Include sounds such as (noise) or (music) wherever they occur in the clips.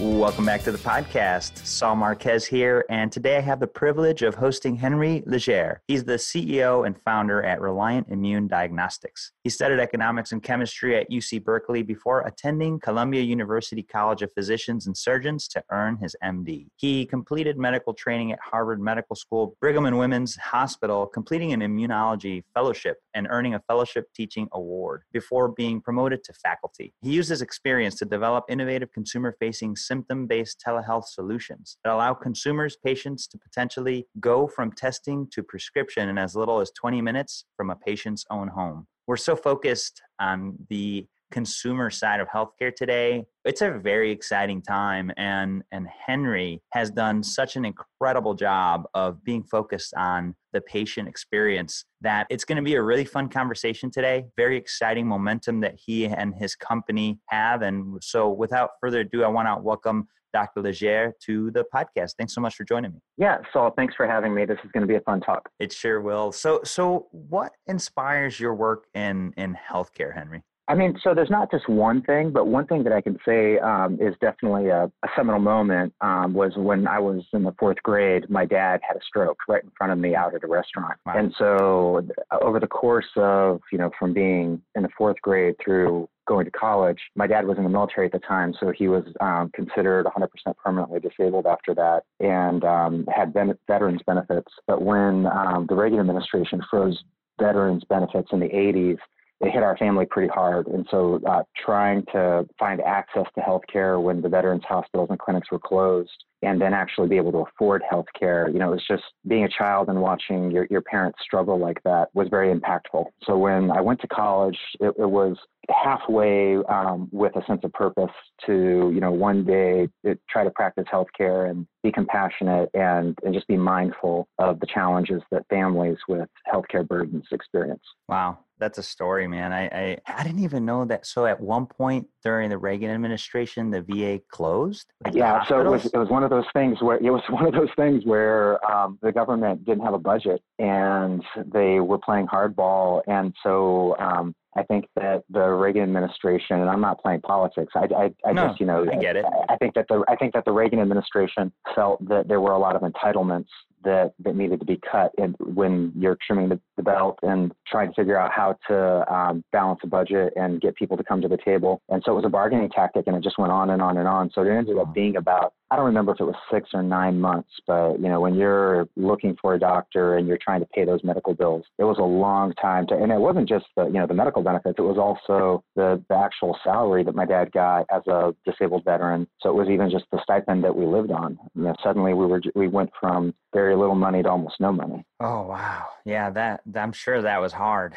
Welcome back to the podcast. Saul Marquez here, and today I have the privilege of hosting Henry Legere. He's the CEO and founder at Reliant Immune Diagnostics. He studied economics and chemistry at UC Berkeley before attending Columbia University College of Physicians and Surgeons to earn his MD. He completed medical training at Harvard Medical School, Brigham and Women's Hospital, completing an immunology fellowship and earning a fellowship teaching award before being promoted to faculty. He used his experience to develop innovative consumer facing symptom based telehealth solutions that allow consumers, patients to potentially go from testing to prescription in as little as 20 minutes from a patient's own home. We're so focused on the consumer side of healthcare today. It's a very exciting time and and Henry has done such an incredible job of being focused on the patient experience that it's going to be a really fun conversation today. Very exciting momentum that he and his company have and so without further ado I want to welcome Dr. Legere to the podcast. Thanks so much for joining me. Yeah, Saul, thanks for having me. This is going to be a fun talk. It sure will. So so what inspires your work in in healthcare, Henry? I mean, so there's not just one thing, but one thing that I can say um, is definitely a, a seminal moment um, was when I was in the fourth grade. My dad had a stroke right in front of me out at a restaurant, wow. and so over the course of you know from being in the fourth grade through going to college, my dad was in the military at the time, so he was um, considered 100% permanently disabled after that, and um, had ben- veterans benefits. But when um, the Reagan administration froze veterans benefits in the 80s it hit our family pretty hard. And so, uh, trying to find access to health care when the veterans hospitals and clinics were closed and then actually be able to afford health care. You know, it was just being a child and watching your, your parents struggle like that was very impactful. So when I went to college, it, it was halfway um, with a sense of purpose to, you know, one day it, try to practice healthcare and be compassionate and, and just be mindful of the challenges that families with healthcare burdens experience. Wow. That's a story, man. I, I, I didn't even know that. So at one point during the Reagan administration, the VA closed. Like yeah, so it was it was one of those things where it was (laughs) one of those things where um, the government didn't have a budget and they were playing hardball, and so um, I think that the Reagan administration, and I'm not playing politics. I, I, I no, just, you know, I get it. I, I think that the I think that the Reagan administration felt that there were a lot of entitlements that, that needed to be cut and when you're trimming the, the belt and trying to figure out how to um, balance a budget and get people to come to the table. And so it was a bargaining tactic and it just went on and on and on. So it ended up being about I don't remember if it was six or nine months, but you know, when you're looking for a doctor and you're trying to pay those medical bills, it was a long time to, and it wasn't just the, you know, the medical benefits, it was also the, the actual salary that my dad got as a disabled veteran. So it was even just the stipend that we lived on. You know, suddenly we were, we went from very little money to almost no money. Oh, wow. Yeah. That, I'm sure that was hard.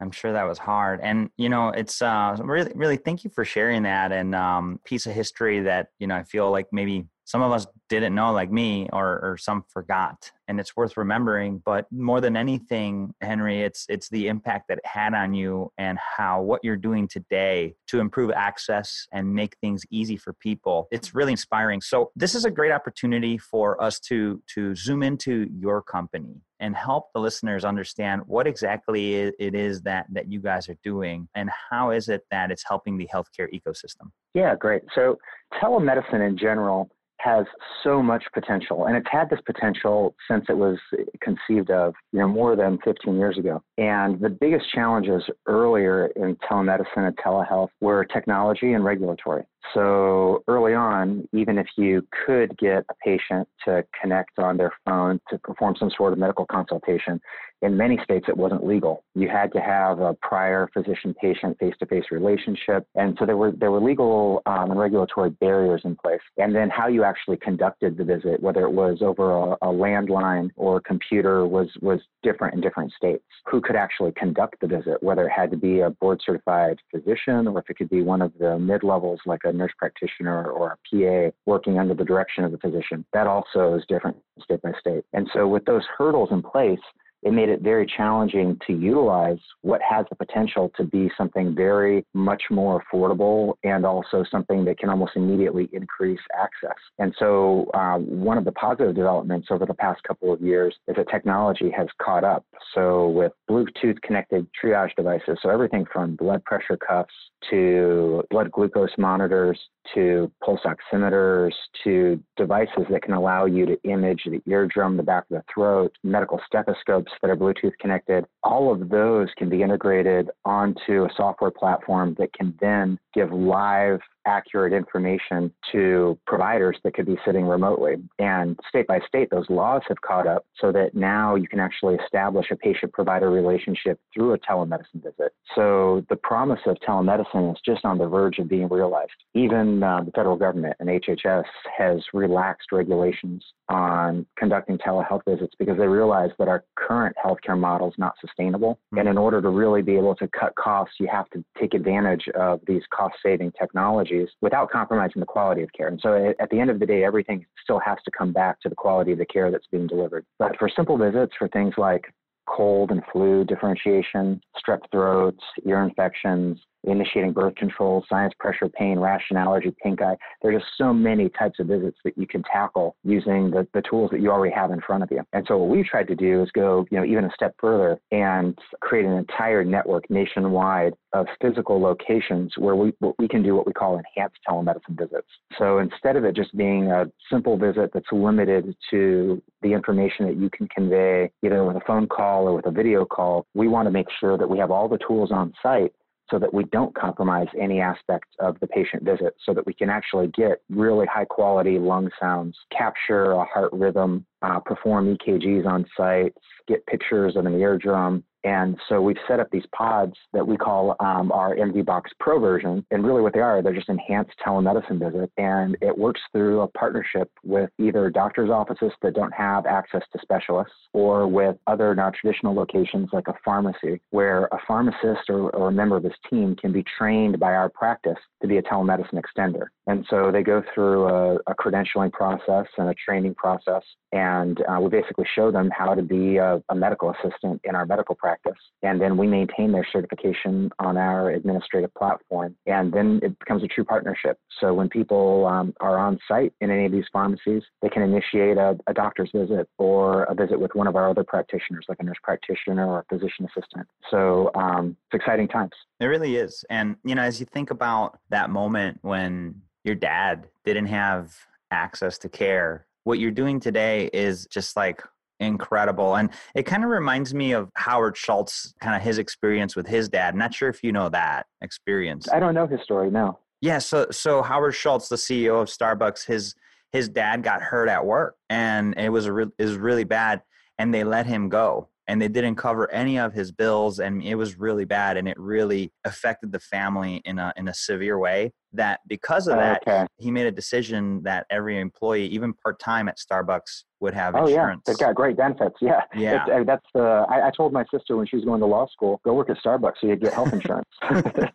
I'm sure that was hard. And, you know, it's uh, really, really thank you for sharing that and um, piece of history that, you know, I feel like maybe some of us didn't know like me or, or some forgot and it's worth remembering but more than anything henry it's it's the impact that it had on you and how what you're doing today to improve access and make things easy for people. It's really inspiring. So this is a great opportunity for us to to zoom into your company and help the listeners understand what exactly it is that that you guys are doing and how is it that it's helping the healthcare ecosystem. Yeah great. So telemedicine in general has so much potential and it's had this potential since it was conceived of you know more than 15 years ago. And the biggest challenges earlier in telemedicine and telehealth were technology and regulatory so early on, even if you could get a patient to connect on their phone to perform some sort of medical consultation, in many states it wasn't legal. You had to have a prior physician-patient face-to-face relationship, and so there were there were legal um, and regulatory barriers in place. And then how you actually conducted the visit, whether it was over a, a landline or a computer, was was different in different states. Who could actually conduct the visit, whether it had to be a board-certified physician or if it could be one of the mid-levels like a nurse practitioner or a PA working under the direction of the physician. That also is different state by state. And so with those hurdles in place, it made it very challenging to utilize what has the potential to be something very much more affordable and also something that can almost immediately increase access. And so, uh, one of the positive developments over the past couple of years is that technology has caught up. So, with Bluetooth connected triage devices, so everything from blood pressure cuffs to blood glucose monitors to pulse oximeters to devices that can allow you to image the eardrum, the back of the throat, medical stethoscopes that are Bluetooth connected. All of those can be integrated onto a software platform that can then give live accurate information to providers that could be sitting remotely. And state by state, those laws have caught up so that now you can actually establish a patient provider relationship through a telemedicine visit. So the promise of telemedicine is just on the verge of being realized. Even uh, the federal government and HHS has relaxed regulations on conducting telehealth visits because they realize that our current healthcare model is not sustainable. Mm-hmm. And in order to really be able to cut costs, you have to take advantage of these cost saving technologies without compromising the quality of care. And so at the end of the day, everything still has to come back to the quality of the care that's being delivered. But for simple visits, for things like cold and flu differentiation, strep throats, ear infections, initiating birth control, sinus, pressure, pain, rash allergy, pink eye. There are just so many types of visits that you can tackle using the, the tools that you already have in front of you. And so what we've tried to do is go, you know, even a step further and create an entire network nationwide of physical locations where we, we can do what we call enhanced telemedicine visits. So instead of it just being a simple visit that's limited to the information that you can convey either with a phone call or with a video call, we want to make sure that we have all the tools on site so that we don't compromise any aspect of the patient visit so that we can actually get really high quality lung sounds, capture a heart rhythm, uh, perform EKGs on site, get pictures of an eardrum, and so we've set up these pods that we call um, our MD Box Pro version. And really, what they are, they're just enhanced telemedicine visits. And it works through a partnership with either doctor's offices that don't have access to specialists or with other non traditional locations like a pharmacy, where a pharmacist or, or a member of his team can be trained by our practice to be a telemedicine extender. And so they go through a, a credentialing process and a training process. And uh, we basically show them how to be a, a medical assistant in our medical practice practice. And then we maintain their certification on our administrative platform. And then it becomes a true partnership. So when people um, are on site in any of these pharmacies, they can initiate a, a doctor's visit or a visit with one of our other practitioners, like a nurse practitioner or a physician assistant. So um, it's exciting times. It really is. And, you know, as you think about that moment when your dad didn't have access to care, what you're doing today is just like incredible. And it kind of reminds me of Howard Schultz, kind of his experience with his dad. Not sure if you know that experience. I don't know his story, no. Yeah, so so Howard Schultz, the CEO of Starbucks, his his dad got hurt at work and it was a re- was really bad and they let him go and they didn't cover any of his bills and it was really bad and it really affected the family in a in a severe way that because of that okay. he made a decision that every employee even part-time at starbucks would have oh, insurance. Yeah. they've got great benefits. Yeah. Yeah. Uh, that's uh, I, I, told my sister when she was going to law school go work at starbucks so you get health insurance. (laughs)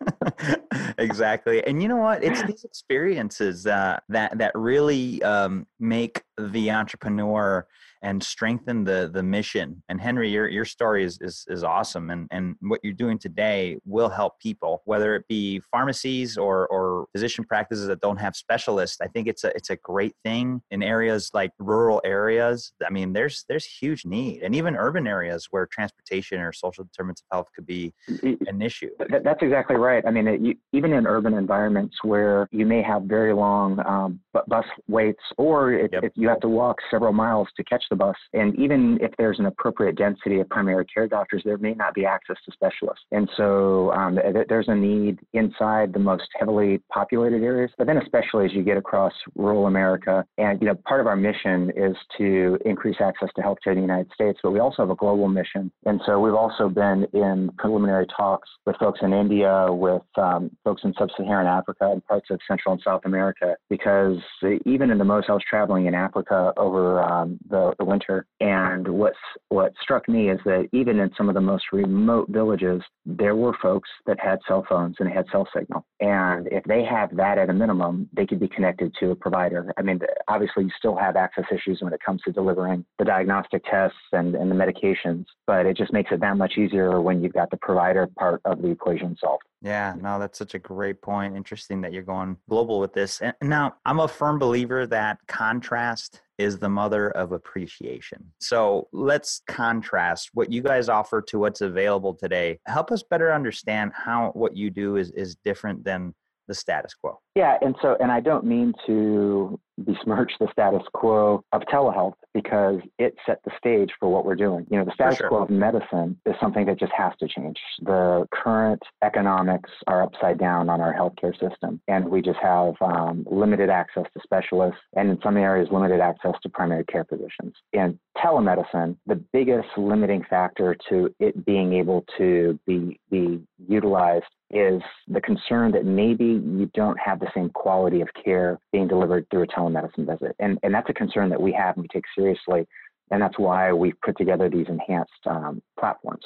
Exactly. And you know what? It's these experiences uh, that that really um, make the entrepreneur and strengthen the the mission. And Henry, your your story is is, is awesome, and and what you're doing today will help people, whether it be pharmacies or or physician practices that don't have specialists. I think it's a it's a great thing in areas like rural areas. I mean, there's there's huge need, and even urban areas where transportation or social determinants of health could be an issue. That's exactly right. I mean, it, you, even in urban environments where you may have very long um, bus waits, or it, yep. you have to walk several miles to catch the bus. And even if there's an appropriate density of primary care doctors, there may not be access to specialists. And so um, there's a need inside the most heavily populated areas, but then especially as you get across rural America. And, you know, part of our mission is to increase access to healthcare in the United States, but we also have a global mission. And so we've also been in preliminary talks with folks in India, with um, folks in sub-Saharan Africa and parts of Central and South America, because even in the most, I was traveling in Africa over um, the the winter. And what's what struck me is that even in some of the most remote villages, there were folks that had cell phones and had cell signal. And if they have that at a minimum, they could be connected to a provider. I mean, obviously, you still have access issues when it comes to delivering the diagnostic tests and, and the medications, but it just makes it that much easier when you've got the provider part of the equation solved. Yeah, no, that's such a great point. Interesting that you're going global with this. And now, I'm a firm believer that contrast is the mother of appreciation. So let's contrast what you guys offer to what's available today. Help us better understand how what you do is, is different than the status quo. Yeah, and so, and I don't mean to besmirch the status quo of telehealth because it set the stage for what we're doing. You know, the status sure. quo of medicine is something that just has to change. The current economics are upside down on our healthcare system, and we just have um, limited access to specialists, and in some areas, limited access to primary care physicians. In telemedicine, the biggest limiting factor to it being able to be, be utilized is the concern that maybe you don't have the same quality of care being delivered through a telemedicine visit. And, and that's a concern that we have and we take seriously. And that's why we've put together these enhanced um, platforms.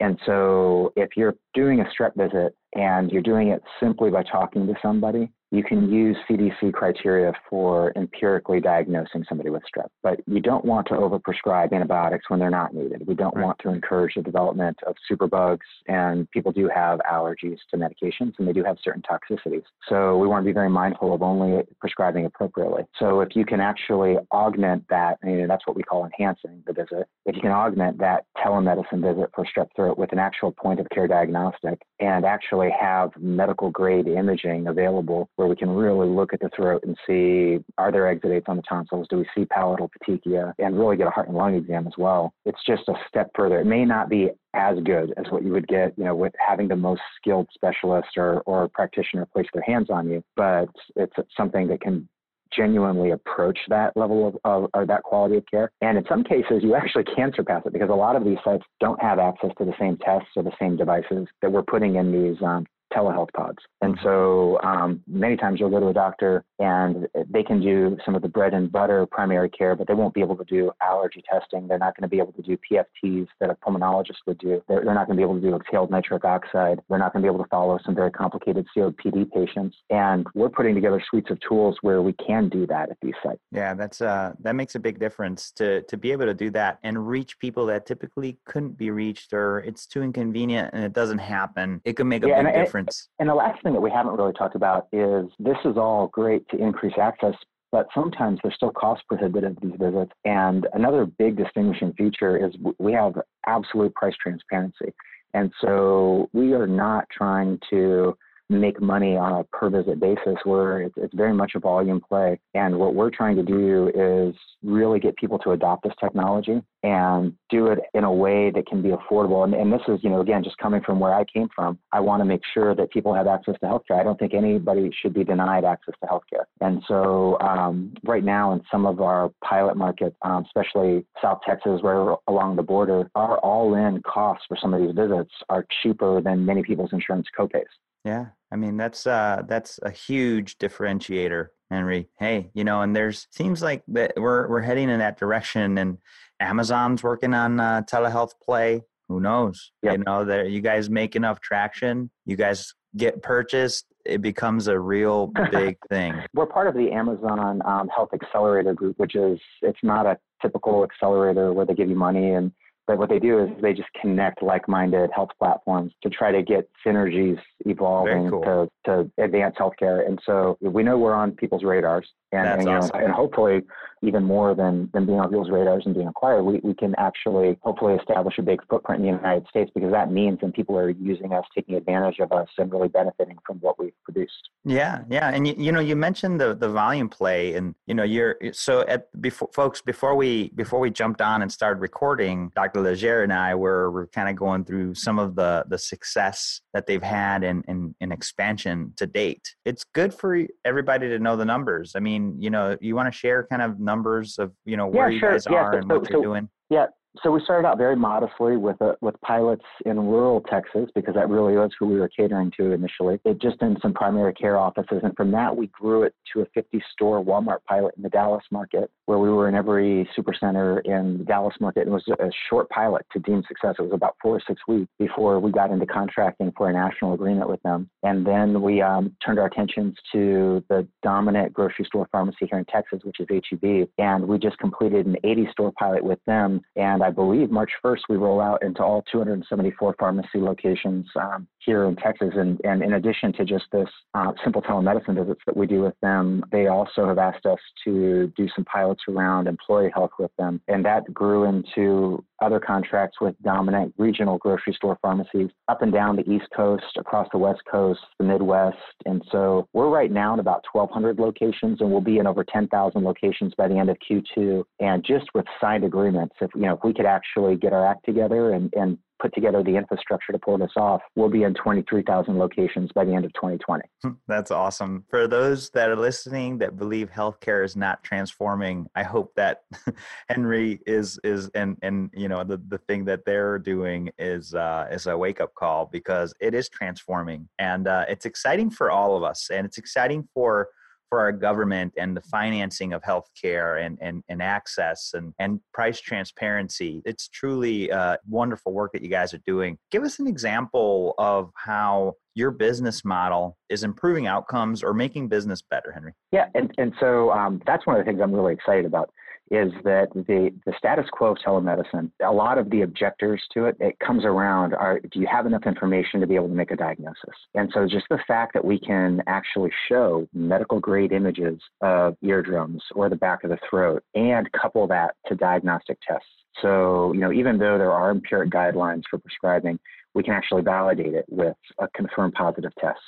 And so if you're doing a strep visit and you're doing it simply by talking to somebody, you can use CDC criteria for empirically diagnosing somebody with strep, but you don't want to overprescribe antibiotics when they're not needed. We don't right. want to encourage the development of superbugs, and people do have allergies to medications and they do have certain toxicities. So we want to be very mindful of only prescribing appropriately. So if you can actually augment that, and that's what we call enhancing the visit, if you can augment that telemedicine visit for strep throat with an actual point of care diagnostic and actually have medical grade imaging available where we can really look at the throat and see are there exudates on the tonsils? Do we see palatal petechia? And really get a heart and lung exam as well. It's just a step further. It may not be as good as what you would get, you know, with having the most skilled specialist or, or practitioner place their hands on you, but it's something that can genuinely approach that level of, of, or that quality of care. And in some cases, you actually can surpass it because a lot of these sites don't have access to the same tests or the same devices that we're putting in these um, telehealth pods. And mm-hmm. so um, many times you'll go to a doctor and they can do some of the bread and butter primary care, but they won't be able to do allergy testing. They're not going to be able to do PFTs that a pulmonologist would do. They're, they're not going to be able to do exhaled nitric oxide. They're not going to be able to follow some very complicated COPD patients. And we're putting together suites of tools where we can do that at these sites. Yeah, that's uh, that makes a big difference to to be able to do that and reach people that typically couldn't be reached or it's too inconvenient and it doesn't happen. It can make a yeah, big difference difference. And the last thing that we haven't really talked about is this is all great to increase access, but sometimes they're still cost prohibitive, these visits. And another big distinguishing feature is we have absolute price transparency. And so we are not trying to make money on a per visit basis where it's, it's very much a volume play. And what we're trying to do is really get people to adopt this technology and do it in a way that can be affordable. And, and this is, you know, again, just coming from where I came from, I want to make sure that people have access to healthcare. I don't think anybody should be denied access to healthcare. And so um, right now in some of our pilot markets, um, especially South Texas, right along the border, our all-in costs for some of these visits are cheaper than many people's insurance copays. Yeah, I mean that's uh that's a huge differentiator, Henry. Hey, you know, and there's seems like that we're we're heading in that direction, and Amazon's working on uh, telehealth play. Who knows? Yep. You know, that you guys make enough traction, you guys get purchased, it becomes a real big (laughs) thing. We're part of the Amazon um, Health Accelerator Group, which is it's not a typical accelerator where they give you money and what they do is they just connect like-minded health platforms to try to get synergies evolving cool. to, to advance healthcare. And so we know we're on people's radars and, and, awesome. know, and hopefully even more than, than being on people's radars and being acquired, we, we can actually hopefully establish a big footprint in the United States because that means then people are using us, taking advantage of us and really benefiting from what we've produced. Yeah. Yeah. And you, you know, you mentioned the, the volume play and, you know, you're, so at before folks, before we, before we jumped on and started recording, Dr. Legere and I were, were kind of going through some of the, the success that they've had in, in, in expansion to date. It's good for everybody to know the numbers. I mean, you know, you want to share kind of numbers of, you know, where yeah, you sure. guys yeah, are so, and what so, you're doing? Yeah, So we started out very modestly with a, with pilots in rural Texas because that really was who we were catering to initially. It just in some primary care offices, and from that we grew it to a 50 store Walmart pilot in the Dallas market, where we were in every supercenter in the Dallas market. It was a short pilot to deem success. It was about four or six weeks before we got into contracting for a national agreement with them, and then we um, turned our attentions to the dominant grocery store pharmacy here in Texas, which is HEB, and we just completed an 80 store pilot with them and and I believe March 1st, we roll out into all 274 pharmacy locations um, here in Texas. And, and in addition to just this uh, simple telemedicine visits that we do with them, they also have asked us to do some pilots around employee health with them. And that grew into other contracts with dominant regional grocery store pharmacies up and down the East Coast, across the West Coast, the Midwest. And so we're right now in about 1,200 locations, and we'll be in over 10,000 locations by the end of Q2. And just with signed agreements, if you know, if we could actually get our act together and, and put together the infrastructure to pull this off, we'll be in 23,000 locations by the end of 2020. (laughs) That's awesome. For those that are listening that believe healthcare is not transforming, I hope that (laughs) Henry is is and and you know the the thing that they're doing is uh, is a wake up call because it is transforming and uh, it's exciting for all of us and it's exciting for for our government and the financing of healthcare and, and, and access and, and price transparency. It's truly uh, wonderful work that you guys are doing. Give us an example of how your business model is improving outcomes or making business better, Henry. Yeah, and, and so um, that's one of the things I'm really excited about is that the, the status quo of telemedicine, a lot of the objectors to it, it comes around are do you have enough information to be able to make a diagnosis? And so just the fact that we can actually show medical grade images of eardrums or the back of the throat and couple that to diagnostic tests. So, you know, even though there are empiric guidelines for prescribing, we can actually validate it with a confirmed positive test.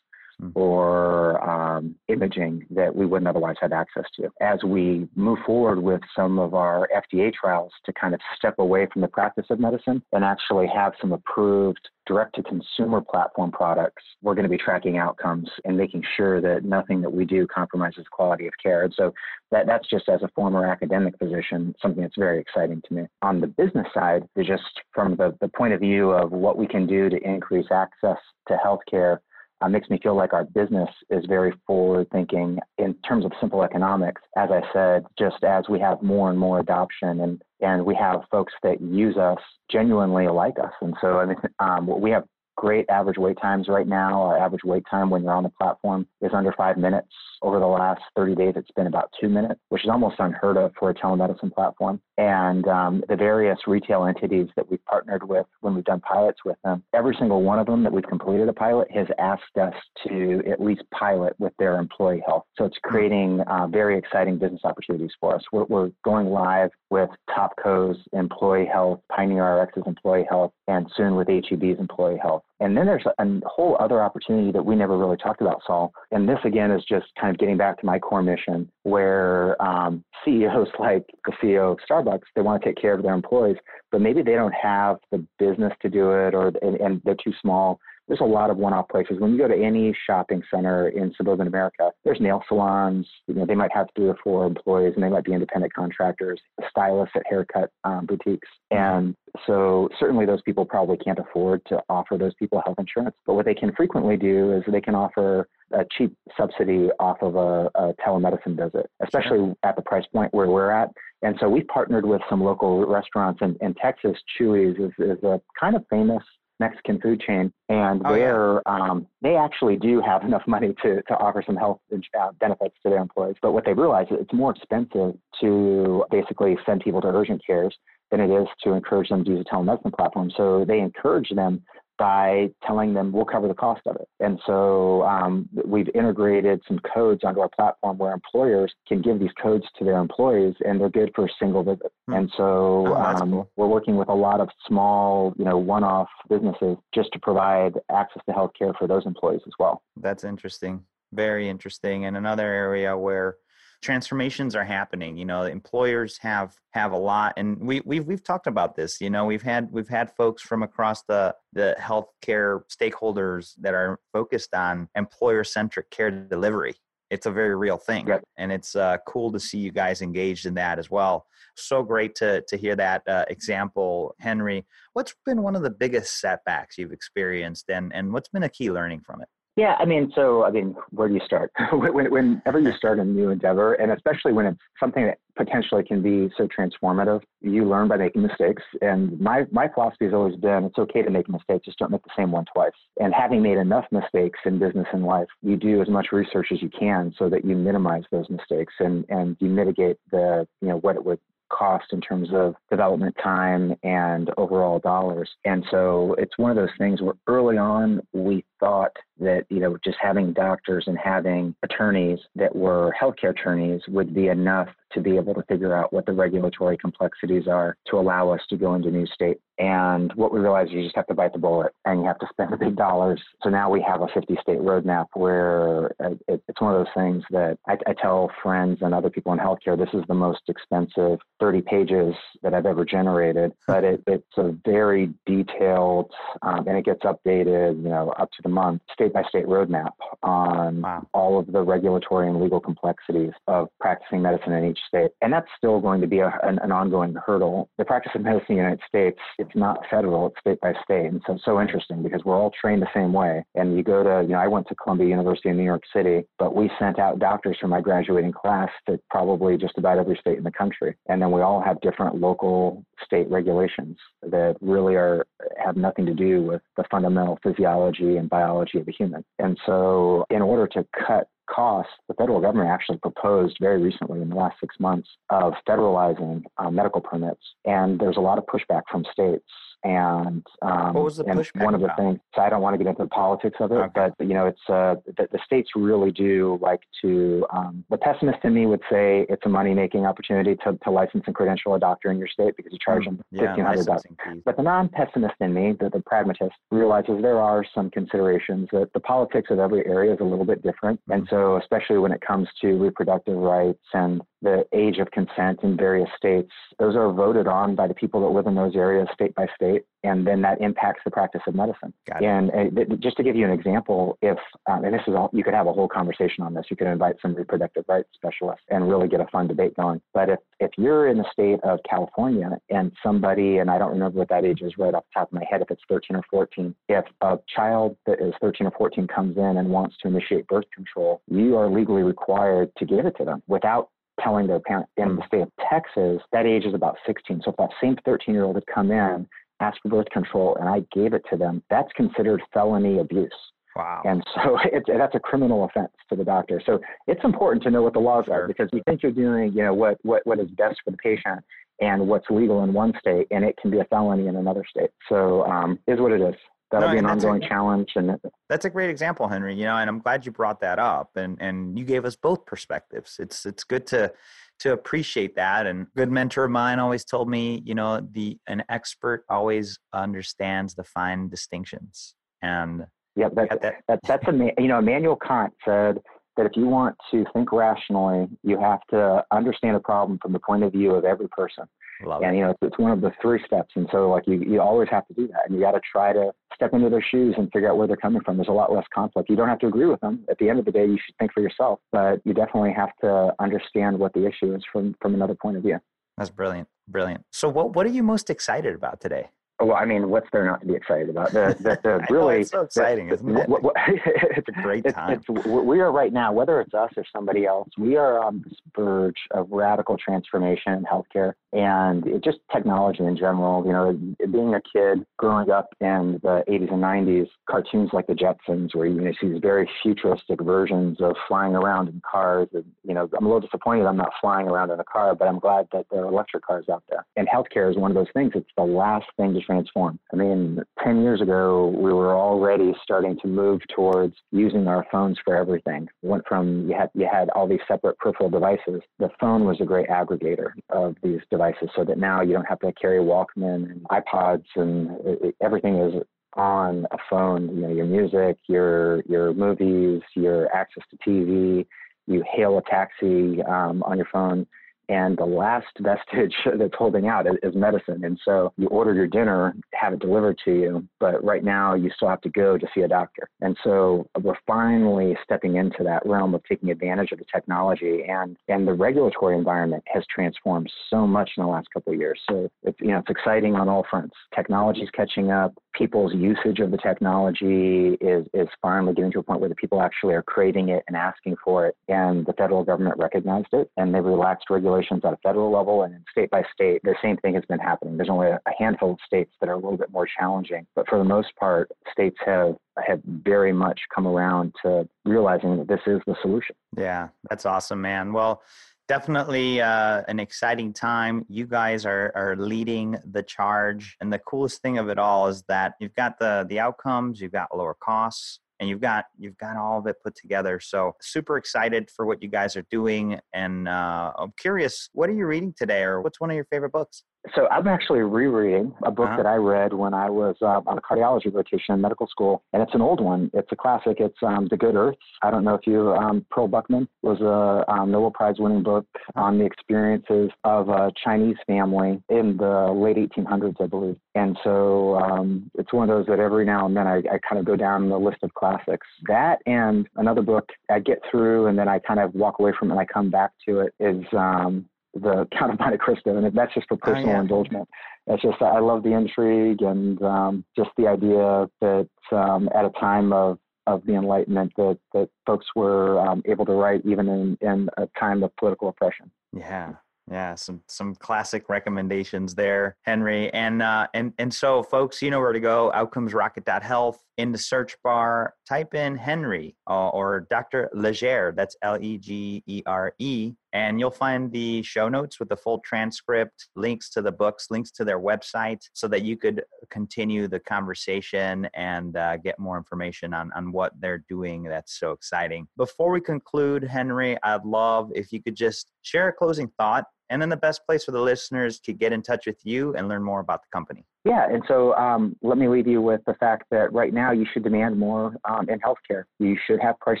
Mm. or um, imaging that we wouldn't otherwise have access to. As we move forward with some of our FDA trials to kind of step away from the practice of medicine and actually have some approved direct to consumer platform products, we're going to be tracking outcomes and making sure that nothing that we do compromises quality of care. And so that, that's just as a former academic physician, something that's very exciting to me. On the business side, just from the, the point of view of what we can do to increase access to healthcare uh, makes me feel like our business is very forward thinking in terms of simple economics. As I said, just as we have more and more adoption and, and we have folks that use us genuinely like us. And so, I mean, um, we have great average wait times right now. Our average wait time when you're on the platform is under five minutes. Over the last 30 days, it's been about two minutes, which is almost unheard of for a telemedicine platform. And um, the various retail entities that we've partnered with when we've done pilots with them, every single one of them that we've completed a pilot has asked us to at least pilot with their employee health. So it's creating uh, very exciting business opportunities for us. We're, we're going live with Topco's employee health, Pioneer RX's employee health, and soon with HEB's employee health. And then there's a whole other opportunity that we never really talked about, Saul. And this again is just kind of getting back to my core mission, where um, CEOs (laughs) like the CEO of Starbucks, they want to take care of their employees, but maybe they don't have the business to do it, or and, and they're too small there's a lot of one-off places. When you go to any shopping center in suburban America, there's nail salons. You know, they might have three or four employees, and they might be independent contractors, stylists at haircut um, boutiques, and so certainly those people probably can't afford to offer those people health insurance. But what they can frequently do is they can offer a cheap subsidy off of a, a telemedicine visit, especially sure. at the price point where we're at. And so we've partnered with some local restaurants in, in Texas. Chuy's is, is a kind of famous Mexican food chain, and oh, where yeah. um, they actually do have (laughs) enough money to, to offer some health uh, benefits to their employees. But what they realize is it's more expensive to basically send people to urgent cares than it is to encourage them to use a telemedicine platform. So they encourage them by telling them we'll cover the cost of it. And so um, we've integrated some codes onto our platform where employers can give these codes to their employees and they're good for a single visit. Mm. And so oh, um, cool. we're working with a lot of small, you know, one-off businesses just to provide access to healthcare for those employees as well. That's interesting. Very interesting. And another area where transformations are happening you know employers have have a lot and we we've we've talked about this you know we've had we've had folks from across the the healthcare stakeholders that are focused on employer centric care delivery it's a very real thing. Yep. And it's uh, cool to see you guys engaged in that as well. So great to, to hear that uh, example, Henry. What's been one of the biggest setbacks you've experienced and, and what's been a key learning from it? Yeah, I mean, so I mean, where do you start? (laughs) when, whenever you start a new endeavor, and especially when it's something that potentially can be so transformative, you learn by making mistakes. And my my philosophy has always been, it's okay to make mistakes, just don't make the same one twice. And having made enough mistakes in business and life, you do as much research as you can so that you minimize those mistakes and and you mitigate the you know what it would cost in terms of development time and overall dollars. And so it's one of those things where early on we thought that you know just having doctors and having attorneys that were healthcare attorneys would be enough to be able to figure out what the regulatory complexities are to allow us to go into new state. And what we realized is you just have to bite the bullet and you have to spend the (laughs) big dollars. So now we have a 50 state roadmap where uh, it's one of those things that I, I tell friends and other people in healthcare this is the most expensive 30 pages that I've ever generated, but it, it's a very detailed um, and it gets updated, you know, up to the month state by state roadmap on wow. all of the regulatory and legal complexities of practicing medicine in each state. And that's still going to be a, an, an, ongoing hurdle. The practice of medicine in the United States, it's not federal, it's state by state. And so so interesting because we're all trained the same way. And you go to, you know, I went to Columbia University in New York City, but we sent out doctors from my graduating class to probably just about every state in the country. And then we all have different local state regulations that really are have nothing to do with the fundamental physiology and biology of the human. And so in order to cut costs, the federal government actually proposed very recently in the last six months of federalizing uh, medical permits. And there's a lot of pushback from states and um, what was the and one of the about? things so I don't want to get into the politics of it, okay. but you know, it's uh, the, the, states really do like to. Um, the pessimist in me would say it's a money making opportunity to, to license and credential a doctor in your state because you charge mm, them fifteen hundred dollars. But the non pessimist in me, the, the pragmatist, realizes there are some considerations that the politics of every area is a little bit different, mm. and so especially when it comes to reproductive rights and the age of consent in various states, those are voted on by the people that live in those areas state by state, and then that impacts the practice of medicine. And uh, just to give you an example, if, um, and this is all, you could have a whole conversation on this, you could invite some reproductive rights specialists and really get a fun debate going. But if, if you're in the state of California and somebody, and I don't remember what that age is right off the top of my head, if it's 13 or 14, if a child that is 13 or 14 comes in and wants to initiate birth control, you are legally required to give it to them without telling their parent. In the state of Texas, that age is about 16. So if that same 13 year old had come in, asked for birth control, and I gave it to them, that's considered felony abuse. Wow. And so (laughs) it's, that's a criminal offense to the doctor. So it's important to know what the laws sure. are because you think you're doing, you know, what, what, what is best for the patient and what's legal in one state, and it can be a felony in another state. So um, is what it is that'll no, be an ongoing a, challenge. And that's a great example, Henry. You know, and I'm glad you brought that up, and and you gave us both perspectives. It's it's good to to appreciate that. And good mentor of mine always told me, you know, the an expert always understands the fine distinctions. And yeah, that, that. that that's a you know Immanuel Kant said that if you want to think rationally, you have to understand a problem from the point of view of every person. Love and it. you know, it's, it's one of the three steps. And so like you, you always have to do that. And you got to try to step into their shoes and figure out where they're coming from. There's a lot less conflict. You don't have to agree with them. At the end of the day, you should think for yourself, but you definitely have to understand what the issue is from, from another point of view. That's brilliant. Brilliant. So what, what are you most excited about today? Well, I mean, what's there not to be excited about? The, the, the (laughs) really, know, it's so exciting, the, isn't it? What, what, (laughs) it's a great time. It's, it's, we are right now, whether it's us or somebody else, we are on this verge of radical transformation in healthcare and it, just technology in general. You know, being a kid growing up in the 80s and 90s, cartoons like the Jetsons, where you, know, see these very futuristic versions of flying around in cars. And, you know, I'm a little disappointed I'm not flying around in a car, but I'm glad that there are electric cars out there. And healthcare is one of those things. It's the last thing to transform. I mean, 10 years ago, we were already starting to move towards using our phones for everything. Went from you had you had all these separate peripheral devices. The phone was a great aggregator of these devices, so that now you don't have to carry Walkman and iPods, and it, everything is on a phone. You know, your music, your your movies, your access to TV. You hail a taxi um, on your phone and the last vestige (laughs) that's holding out is medicine. And so you order your dinner, have it delivered to you, but right now you still have to go to see a doctor. And so we're finally stepping into that realm of taking advantage of the technology and and the regulatory environment has transformed so much in the last couple of years. So it's you know it's exciting on all fronts. Technology is catching up. People's usage of the technology is is finally getting to a point where the people actually are craving it and asking for it. And the federal government recognized it and they relaxed regulations at a federal level and state by state. The same thing has been happening. There's only a handful of states that are a little bit more challenging, but for the most part, states have have very much come around to realizing that this is the solution. Yeah, that's awesome, man. Well, definitely uh, an exciting time. You guys are are leading the charge, and the coolest thing of it all is that you've got the the outcomes, you've got lower costs, and you've got you've got all of it put together. So super excited for what you guys are doing, and uh, I'm curious, what are you reading today, or what's one of your favorite books? So I'm actually rereading a book uh-huh. that I read when I was uh, on a cardiology rotation in medical school, and it's an old one. It's a classic. It's um, The Good Earth. I don't know if you, um, Pearl Buckman was a um, Nobel Prize winning book uh-huh. on the experiences of a Chinese family in the late 1800s, I believe. And so um, it's one of those that every now and then I, I kind of go down the list of classics. That and another book I get through and then I kind of walk away from it and I come back to it is um, the Count of Monte Cristo, and that's just for oh, personal oh, yeah. indulgence. It's just I love the intrigue and um, just the idea that um, at a time of of the Enlightenment that that folks were um, able to write even in in a time of political oppression. Yeah, yeah, some some classic recommendations there, Henry. And uh, and and so, folks, you know where to go. Outcomesrocket.health in the search bar, type in Henry uh, or Dr. Legere. That's L E G E R E, and you'll find the show notes with the full transcript, links to the books, links to their website, so that you could continue the conversation and uh, get more information on on what they're doing. That's so exciting. Before we conclude, Henry, I'd love if you could just share a closing thought and then the best place for the listeners to get in touch with you and learn more about the company. Yeah, and so um, let me leave you with the fact that right now you should demand more um, in healthcare. You should have price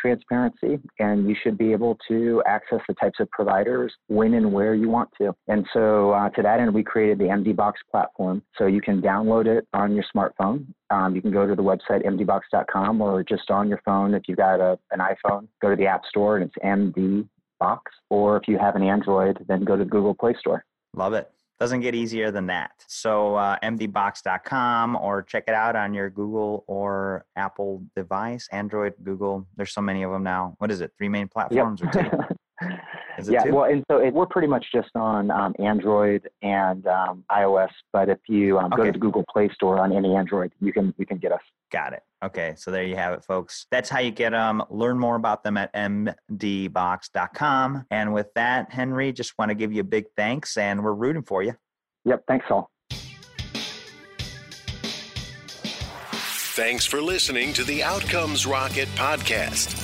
transparency, and you should be able to access the types of providers when and where you want to. And so uh, to that end, we created the MDBox platform, so you can download it on your smartphone. Um, you can go to the website mdbox.com, or just on your phone if you've got a, an iPhone, go to the App Store and it's MD Box, or if you have an Android, then go to the Google Play Store. Love it. Doesn't get easier than that. So, uh, mdbox.com or check it out on your Google or Apple device, Android, Google. There's so many of them now. What is it? Three main platforms yep. or two? (laughs) yeah, two? well, and so it, we're pretty much just on um, Android and um, iOS. But if you um, okay. go to the Google Play Store on any Android, you can you can get us. Got it. Okay, so there you have it, folks. That's how you get them. Learn more about them at mdbox.com. And with that, Henry, just want to give you a big thanks, and we're rooting for you. Yep. Thanks, all. Thanks for listening to the Outcomes Rocket podcast.